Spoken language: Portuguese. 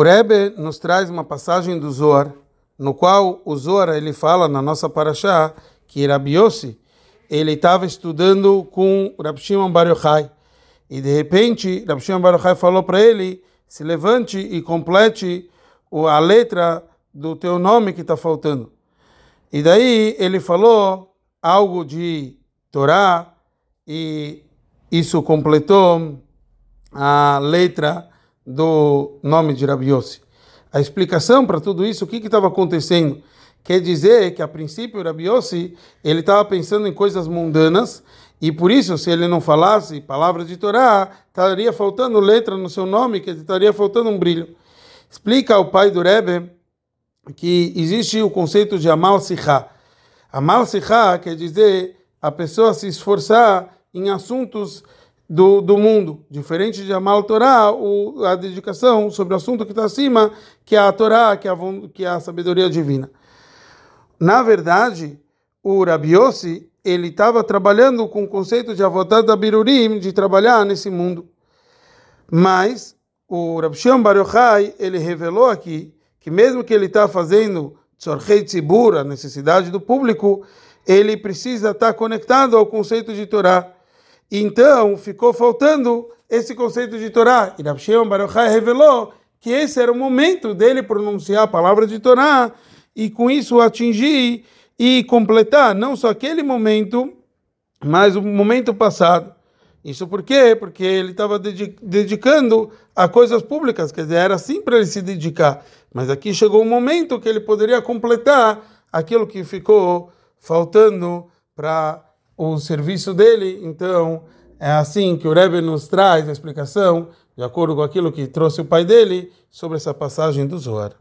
O Rebbe nos traz uma passagem do Zohar, no qual o Zohar ele fala na nossa paraxá que Rabi ele estava estudando com Rabi Shimon Bar Yochai, e de repente Rabi Shimon Bar Yochai falou para ele, se levante e complete a letra do teu nome que está faltando. E daí ele falou algo de Torá, e isso completou a letra do nome de Rabi Yossi. A explicação para tudo isso, o que estava acontecendo? Quer dizer que a princípio Rabi Yossi, ele estava pensando em coisas mundanas e por isso, se ele não falasse palavras de Torá, estaria faltando letra no seu nome, que estaria faltando um brilho. Explica o pai do Rebbe que existe o conceito de Amal Sichá. Amal Sichá quer dizer a pessoa se esforçar em assuntos do, do mundo. Diferente de Amal Torá, o, a dedicação sobre o assunto que está acima, que é a Torá, que é a, que é a sabedoria divina. Na verdade, o Rabi Yossi, ele estava trabalhando com o conceito de avodat da Birurim, de trabalhar nesse mundo. Mas o Rabi Shimon Bar Yochai, ele revelou aqui que mesmo que ele está fazendo tzorchei tzibur, a necessidade do público, ele precisa estar tá conectado ao conceito de Torá. Então, ficou faltando esse conceito de Torá. E Rav Shimon Bar Yochai revelou que esse era o momento dele pronunciar a palavra de Torá e com isso atingir e completar não só aquele momento, mas o momento passado. Isso por quê? Porque ele estava dedicando a coisas públicas, quer dizer, era assim para ele se dedicar. Mas aqui chegou um momento que ele poderia completar aquilo que ficou faltando para o serviço dele. Então, é assim que o Rebbe nos traz a explicação, de acordo com aquilo que trouxe o pai dele, sobre essa passagem do Zohar.